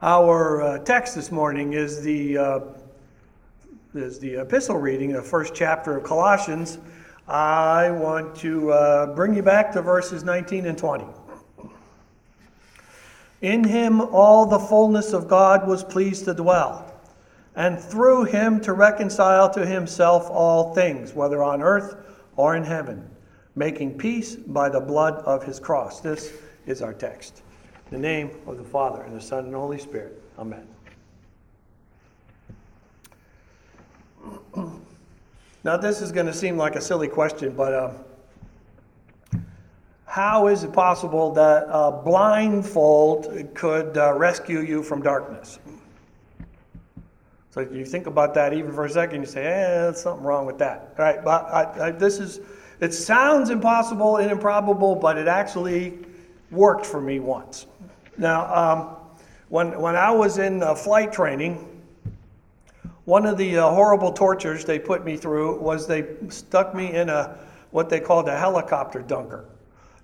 Our uh, text this morning is the, uh, is the epistle reading, the first chapter of Colossians. I want to uh, bring you back to verses 19 and 20. In him all the fullness of God was pleased to dwell, and through him to reconcile to himself all things, whether on earth or in heaven, making peace by the blood of his cross. This is our text. In the name of the Father, and the Son, and the Holy Spirit. Amen. Now, this is going to seem like a silly question, but uh, how is it possible that a blindfold could uh, rescue you from darkness? So if you think about that even for a second, you say, "Eh, there's something wrong with that." All right, but I, I, this is. It sounds impossible and improbable, but it actually worked for me once. Now, um, when, when I was in uh, flight training, one of the uh, horrible tortures they put me through was they stuck me in a what they called a helicopter dunker.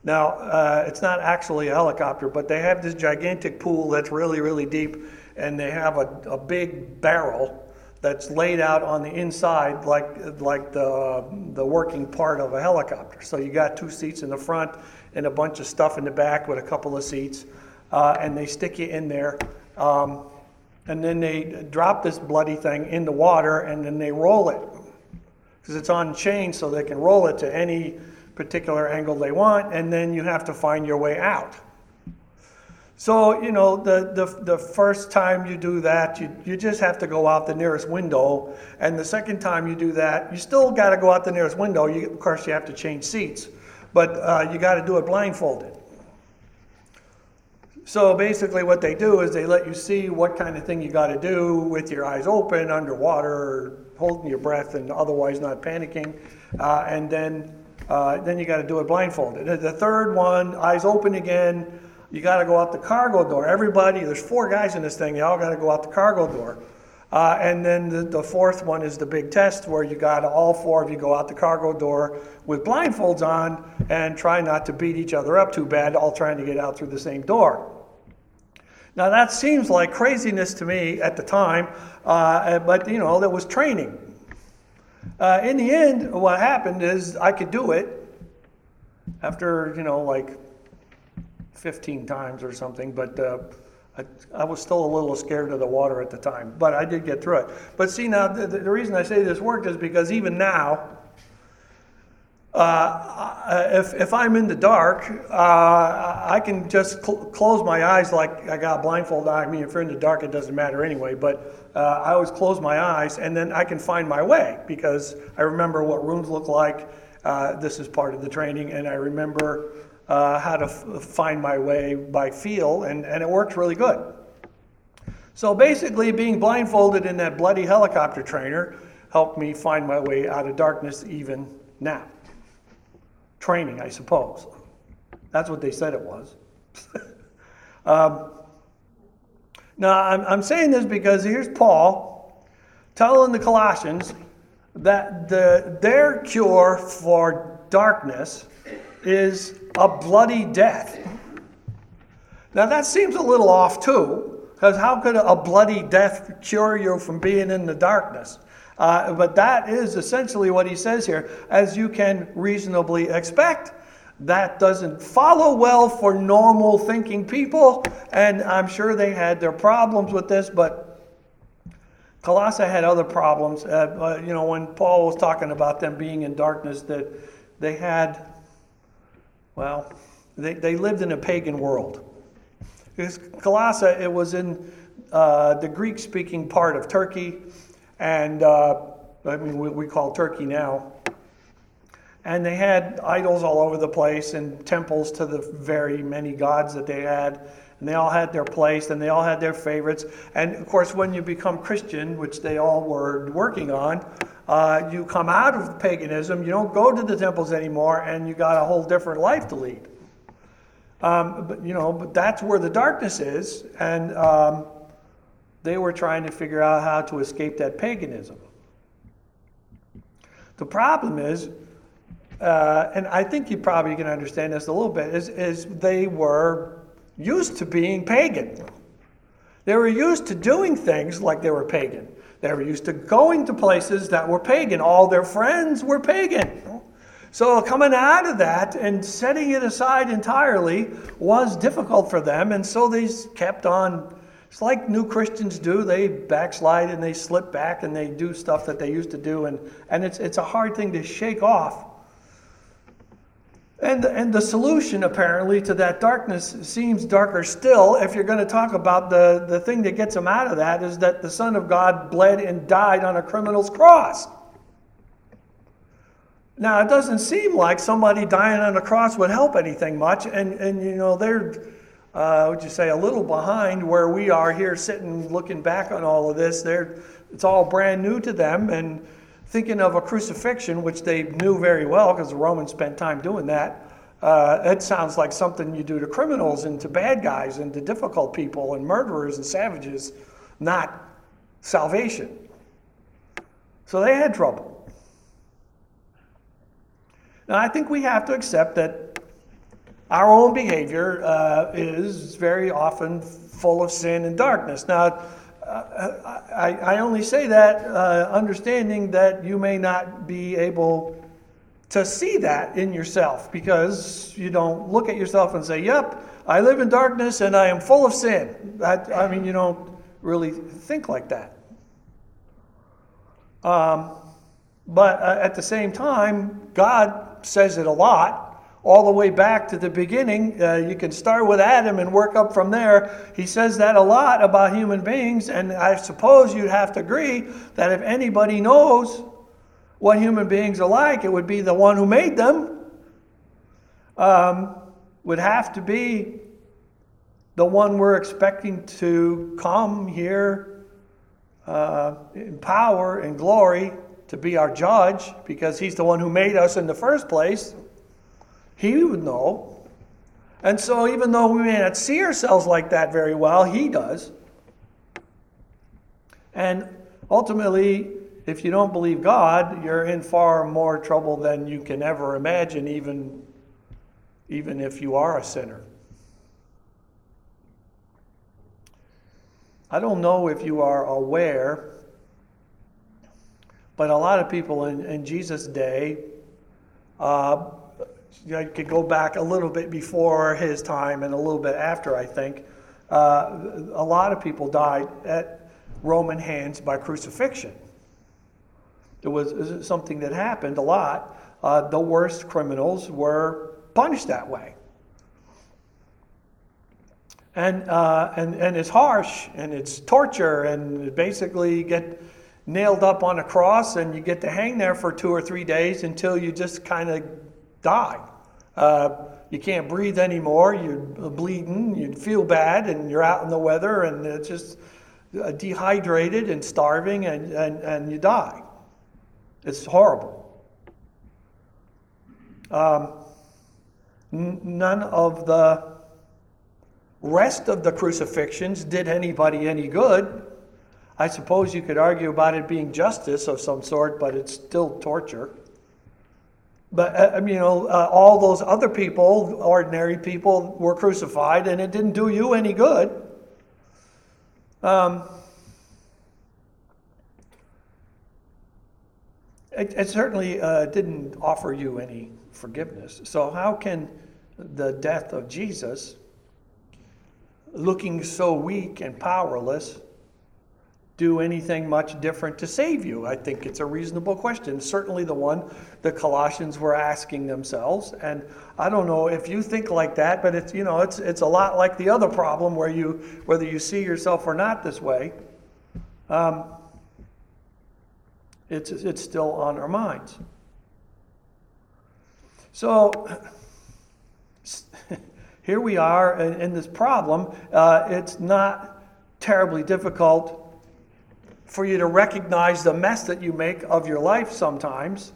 Now, uh, it's not actually a helicopter, but they have this gigantic pool that's really, really deep, and they have a, a big barrel that's laid out on the inside like, like the, the working part of a helicopter. So you got two seats in the front and a bunch of stuff in the back with a couple of seats uh, and they stick you in there. Um, and then they drop this bloody thing in the water and then they roll it. Because it's on chain so they can roll it to any particular angle they want and then you have to find your way out. So you know the, the, the first time you do that you, you just have to go out the nearest window and the second time you do that you still got to go out the nearest window. You, of course you have to change seats but uh, you got to do it blindfolded so basically, what they do is they let you see what kind of thing you got to do with your eyes open, underwater, holding your breath, and otherwise not panicking. Uh, and then, uh, then you got to do it blindfolded. The third one, eyes open again. You got to go out the cargo door. Everybody, there's four guys in this thing. You all got to go out the cargo door. Uh, and then the, the, fourth one is the big test where you got all four of you go out the cargo door with blindfolds on and try not to beat each other up too bad, all trying to get out through the same door. Now that seems like craziness to me at the time, uh, but you know, there was training. Uh, in the end, what happened is I could do it after, you know, like 15 times or something, but uh, I, I, was still a little scared of the water at the time, but I did get through it. But see, now the, the reason I say this worked is because even now, uh, if, if I'm in the dark, uh, I can just cl- close my eyes like I got a blindfold on. I mean, if you're in the dark, it doesn't matter anyway, but uh, I always close my eyes and then I can find my way because I remember what rooms look like. Uh, this is part of the training, and I remember uh, how to f- find my way by feel, and, and it worked really good. So basically, being blindfolded in that bloody helicopter trainer helped me find my way out of darkness even now training, I suppose. That's what they said it was. um, now, I'm, I'm saying this because here's Paul telling the Colossians that the, their cure for darkness is a bloody death. Now, that seems a little off, too, because how could a bloody death cure you from being in the darkness? Uh, but that is essentially what he says here, as you can reasonably expect. That doesn't follow well for normal thinking people, and I'm sure they had their problems with this, but Colossae had other problems. Uh, uh, you know, when Paul was talking about them being in darkness, that they had, well, they, they lived in a pagan world. Because Colossae, it was in uh, the Greek speaking part of Turkey and uh, I mean, we, we call Turkey now. And they had idols all over the place and temples to the very many gods that they had. And they all had their place and they all had their favorites. And of course, when you become Christian, which they all were working on, uh, you come out of paganism, you don't go to the temples anymore, and you got a whole different life to lead. Um, but you know, but that's where the darkness is, and um, they were trying to figure out how to escape that paganism. The problem is, uh, and I think you probably can understand this a little bit, is, is they were used to being pagan. They were used to doing things like they were pagan. They were used to going to places that were pagan. All their friends were pagan. So coming out of that and setting it aside entirely was difficult for them, and so they kept on. It's like new Christians do. They backslide and they slip back and they do stuff that they used to do, and, and it's, it's a hard thing to shake off. And, and the solution, apparently, to that darkness seems darker still. If you're going to talk about the, the thing that gets them out of that, is that the Son of God bled and died on a criminal's cross. Now, it doesn't seem like somebody dying on a cross would help anything much, and, and you know, they're, uh, would you say, a little behind where we are here sitting looking back on all of this. They're, it's all brand new to them, and thinking of a crucifixion, which they knew very well because the Romans spent time doing that. Uh, it sounds like something you do to criminals and to bad guys and to difficult people and murderers and savages, not salvation. So they had trouble. Now, I think we have to accept that our own behavior uh, is very often full of sin and darkness. Now, uh, I, I, only say that uh, understanding that you may not be able to see that in yourself because you don't look at yourself and say, Yep, I live in darkness and I am full of sin. I mean, you don't really think like that. Um, but uh, at the same time, God says it a lot. All the way back to the beginning, uh, you can start with Adam and work up from there. He says that a lot about human beings, and I suppose you'd have to agree that if anybody knows what human beings are like, it would be the one who made them. Um, would have to be the one we're expecting to come here uh, in power and glory to be our judge because he's the one who made us in the first place. He would know. And so, even though we may not see ourselves like that very well, he does. And ultimately, if you don't believe God, you're in far more trouble than you can ever imagine, even, even if you are a sinner. I don't know if you are aware but a lot of people in, in Jesus' day, uh, I could go back a little bit before his time and a little bit after, I think. Uh, a lot of people died at Roman hands by crucifixion. It was something that happened a lot. Uh, the worst criminals were punished that way. And, uh, and, and it's harsh and it's torture and basically you get nailed up on a cross and you get to hang there for two or three days until you just kind of die. Uh, you can't breathe anymore, you're bleeding, you feel bad, and you're out in the weather and it's just uh, dehydrated and starving and, and, and you die. It's horrible. Um, none of the rest of the crucifixions did anybody any good. I suppose you could argue about it being justice of some sort, but it's still torture. But, uh, you know, uh, all those other people, ordinary people, were crucified, and it didn't do you any good. Um, it, it, certainly uh, didn't offer you any forgiveness. So, how can the death of Jesus, looking so weak and powerless, do anything much different to save you? I think it's a reasonable question. Certainly the one the Colossians were asking themselves. And I don't know if you think like that, but it's you know it's it's a lot like the other problem where you whether you see yourself or not this way. Um, it's it's still on our minds. So here we are in, in this problem. Uh, it's not terribly difficult for you to recognize the mess that you make of your life sometimes.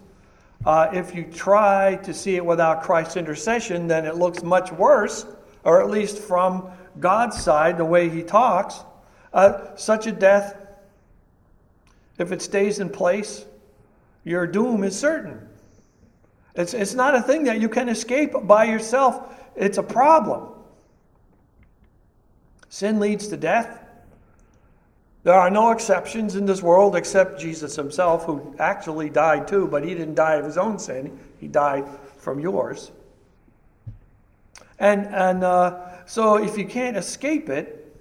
Uh, if you try to see it without Christ's intercession, then it looks much worse, or at least from God's side, the way He talks. Uh, such a death, if it stays in place, your doom is certain. It's, it's not a thing that you can escape by yourself, it's a problem. Sin leads to death. There are no exceptions in this world except Jesus himself, who actually died too, but he didn't die of his own sin. He died from yours. And, and uh, so if you can't escape it,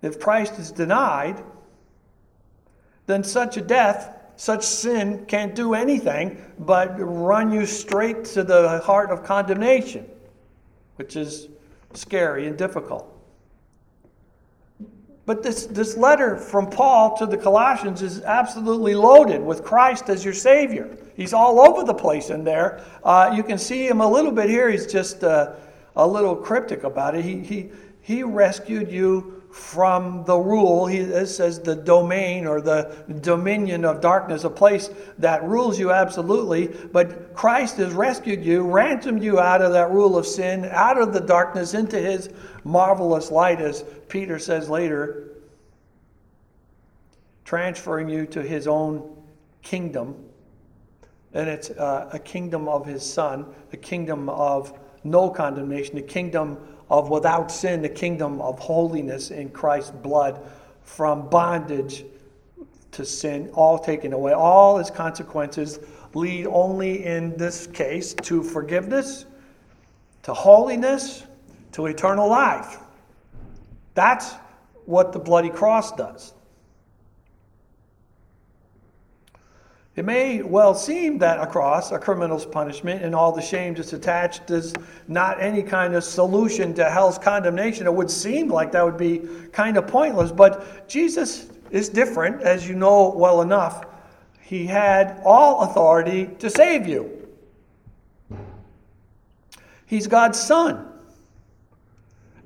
if Christ is denied, then such a death, such sin can't do anything but run you straight to the heart of condemnation, which is scary and difficult. But this, this letter from Paul to the Colossians is absolutely loaded with Christ as your Savior. He's all over the place in there. Uh, you can see him a little bit here. He's just uh, a little cryptic about it. He, he, he rescued you from the rule. He says the domain or the dominion of darkness, a place that rules you absolutely. But Christ has rescued you, ransomed you out of that rule of sin, out of the darkness into his marvelous light, as Peter says later, transferring you to his own kingdom. And it's uh, a kingdom of his son, the kingdom of no condemnation, the kingdom of without sin, the kingdom of holiness in Christ's blood, from bondage to sin, all taken away. All its consequences lead only in this case to forgiveness, to holiness, to eternal life. That's what the bloody cross does. It may well seem that a cross, a criminal's punishment, and all the shame that's attached is not any kind of solution to hell's condemnation. It would seem like that would be kind of pointless, but Jesus is different, as you know well enough. He had all authority to save you. He's God's Son.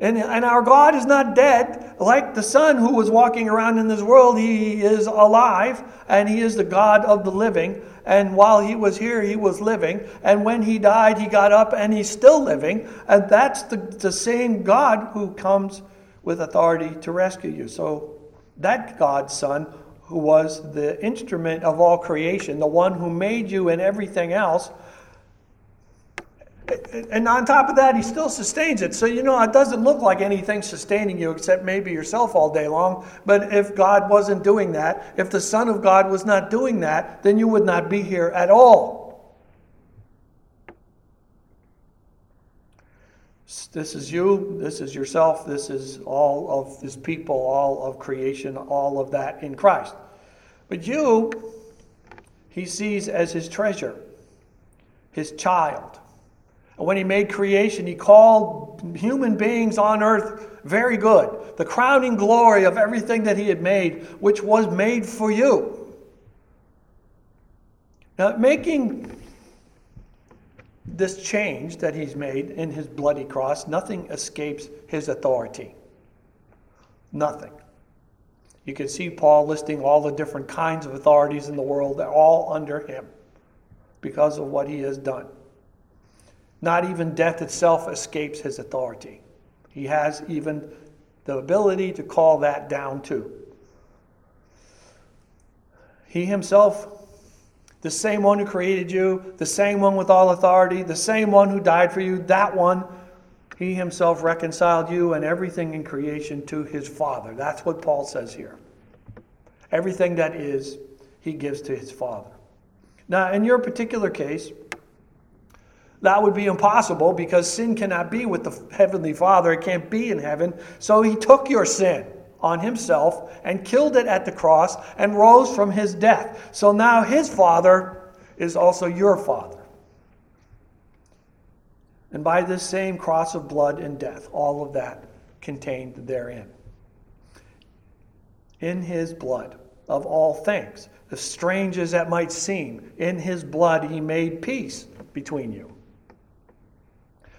And, and our God is not dead. Like the Son who was walking around in this world, He is alive and He is the God of the living. And while He was here, He was living. And when He died, He got up and He's still living. And that's the, the same God who comes with authority to rescue you. So that God's Son, who was the instrument of all creation, the one who made you and everything else, and on top of that, he still sustains it. So, you know, it doesn't look like anything sustaining you except maybe yourself all day long. But if God wasn't doing that, if the Son of God was not doing that, then you would not be here at all. This is you, this is yourself, this is all of this people, all of creation, all of that in Christ. But you, he sees as his treasure, his child when he made creation, he called human beings on earth very good. The crowning glory of everything that he had made, which was made for you. Now, making this change that he's made in his bloody cross, nothing escapes his authority. Nothing. You can see Paul listing all the different kinds of authorities in the world, they're all under him because of what he has done. Not even death itself escapes his authority. He has even the ability to call that down too. He himself, the same one who created you, the same one with all authority, the same one who died for you, that one, he himself reconciled you and everything in creation to his Father. That's what Paul says here. Everything that is, he gives to his Father. Now, in your particular case, that would be impossible because sin cannot be with the Heavenly Father. It can't be in heaven. So he took your sin on himself and killed it at the cross and rose from his death. So now his Father is also your Father. And by this same cross of blood and death, all of that contained therein. In his blood, of all things, as strange as that might seem, in his blood he made peace between you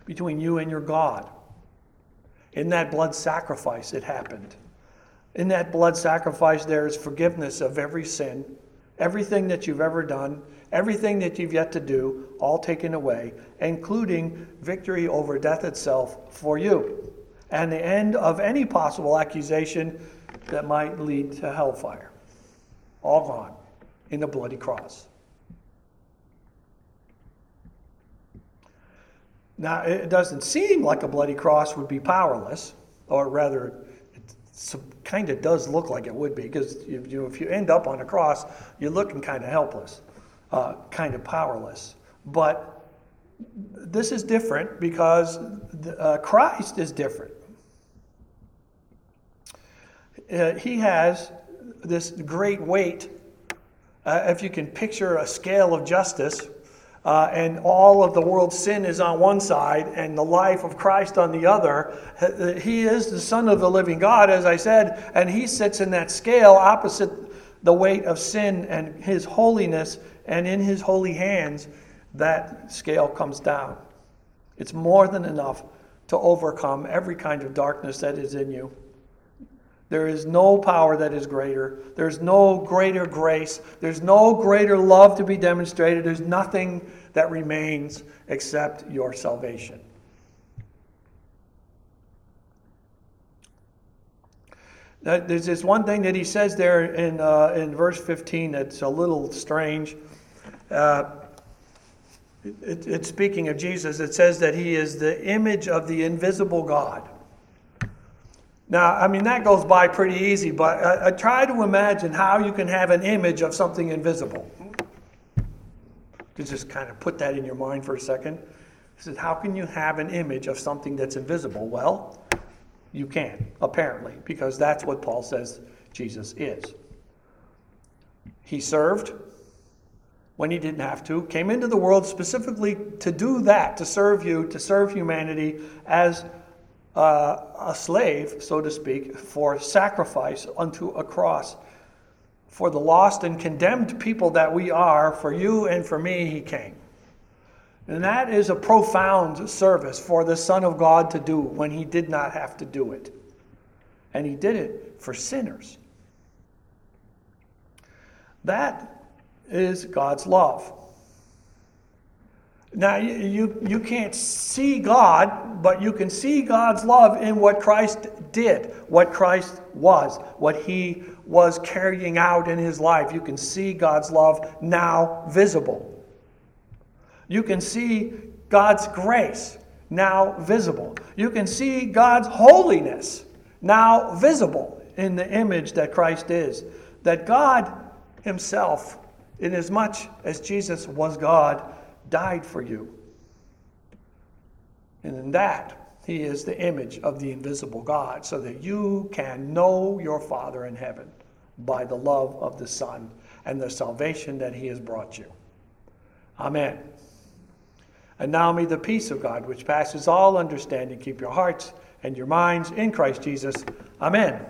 between you and your God. In that blood sacrifice, it happened. In that blood sacrifice, there is forgiveness of every sin, everything that you've ever done, everything that you've yet to do, all taken away, including victory over death itself for you, and the end of any possible accusation that might lead to hellfire. All gone in the bloody cross. Now, it doesn't seem like a bloody cross would be powerless, or rather, it kind of does look like it would be because you, you, if you end up on a cross, you're looking kind of helpless, uh, kind of powerless. But this is different because the, uh, Christ is different. Uh, he has this great weight. Uh, if you can picture a scale of justice, uh, and all of the world's sin is on one side and the life of Christ on the other. He is the Son of the living God, as I said, and he sits in that scale opposite the weight of sin and his holiness, and in his holy hands, that scale comes down. It's more than enough to overcome every kind of darkness that is in you. There is no power that is greater. There's no greater grace. There's no greater love to be demonstrated. There's nothing that remains except your salvation. There's this one thing that he says there in, uh, in verse 15 that's a little strange. Uh, it, it's speaking of Jesus. It says that he is the image of the invisible God. Now, I mean, that goes by pretty easy, but I, I try to imagine how you can have an image of something invisible. To just kind of put that in your mind for a second. He says, How can you have an image of something that's invisible? Well, you can, apparently, because that's what Paul says Jesus is. He served when he didn't have to, came into the world specifically to do that, to serve you, to serve humanity as uh, a slave, so to speak, for sacrifice unto a cross. For the lost and condemned people that we are, for you and for me, he came. And that is a profound service for the Son of God to do when he did not have to do it. And he did it for sinners. That is God's love. Now, you, you can't see God, but you can see God's love in what Christ did, what Christ was, what he was carrying out in his life. You can see God's love now visible. You can see God's grace now visible. You can see God's holiness now visible in the image that Christ is. That God Himself, inasmuch as Jesus was God, died for you. And in that, he is the image of the invisible God, so that you can know your Father in heaven by the love of the Son and the salvation that he has brought you. Amen. And now may the peace of God, which passes all understanding, keep your hearts and your minds in Christ Jesus. Amen.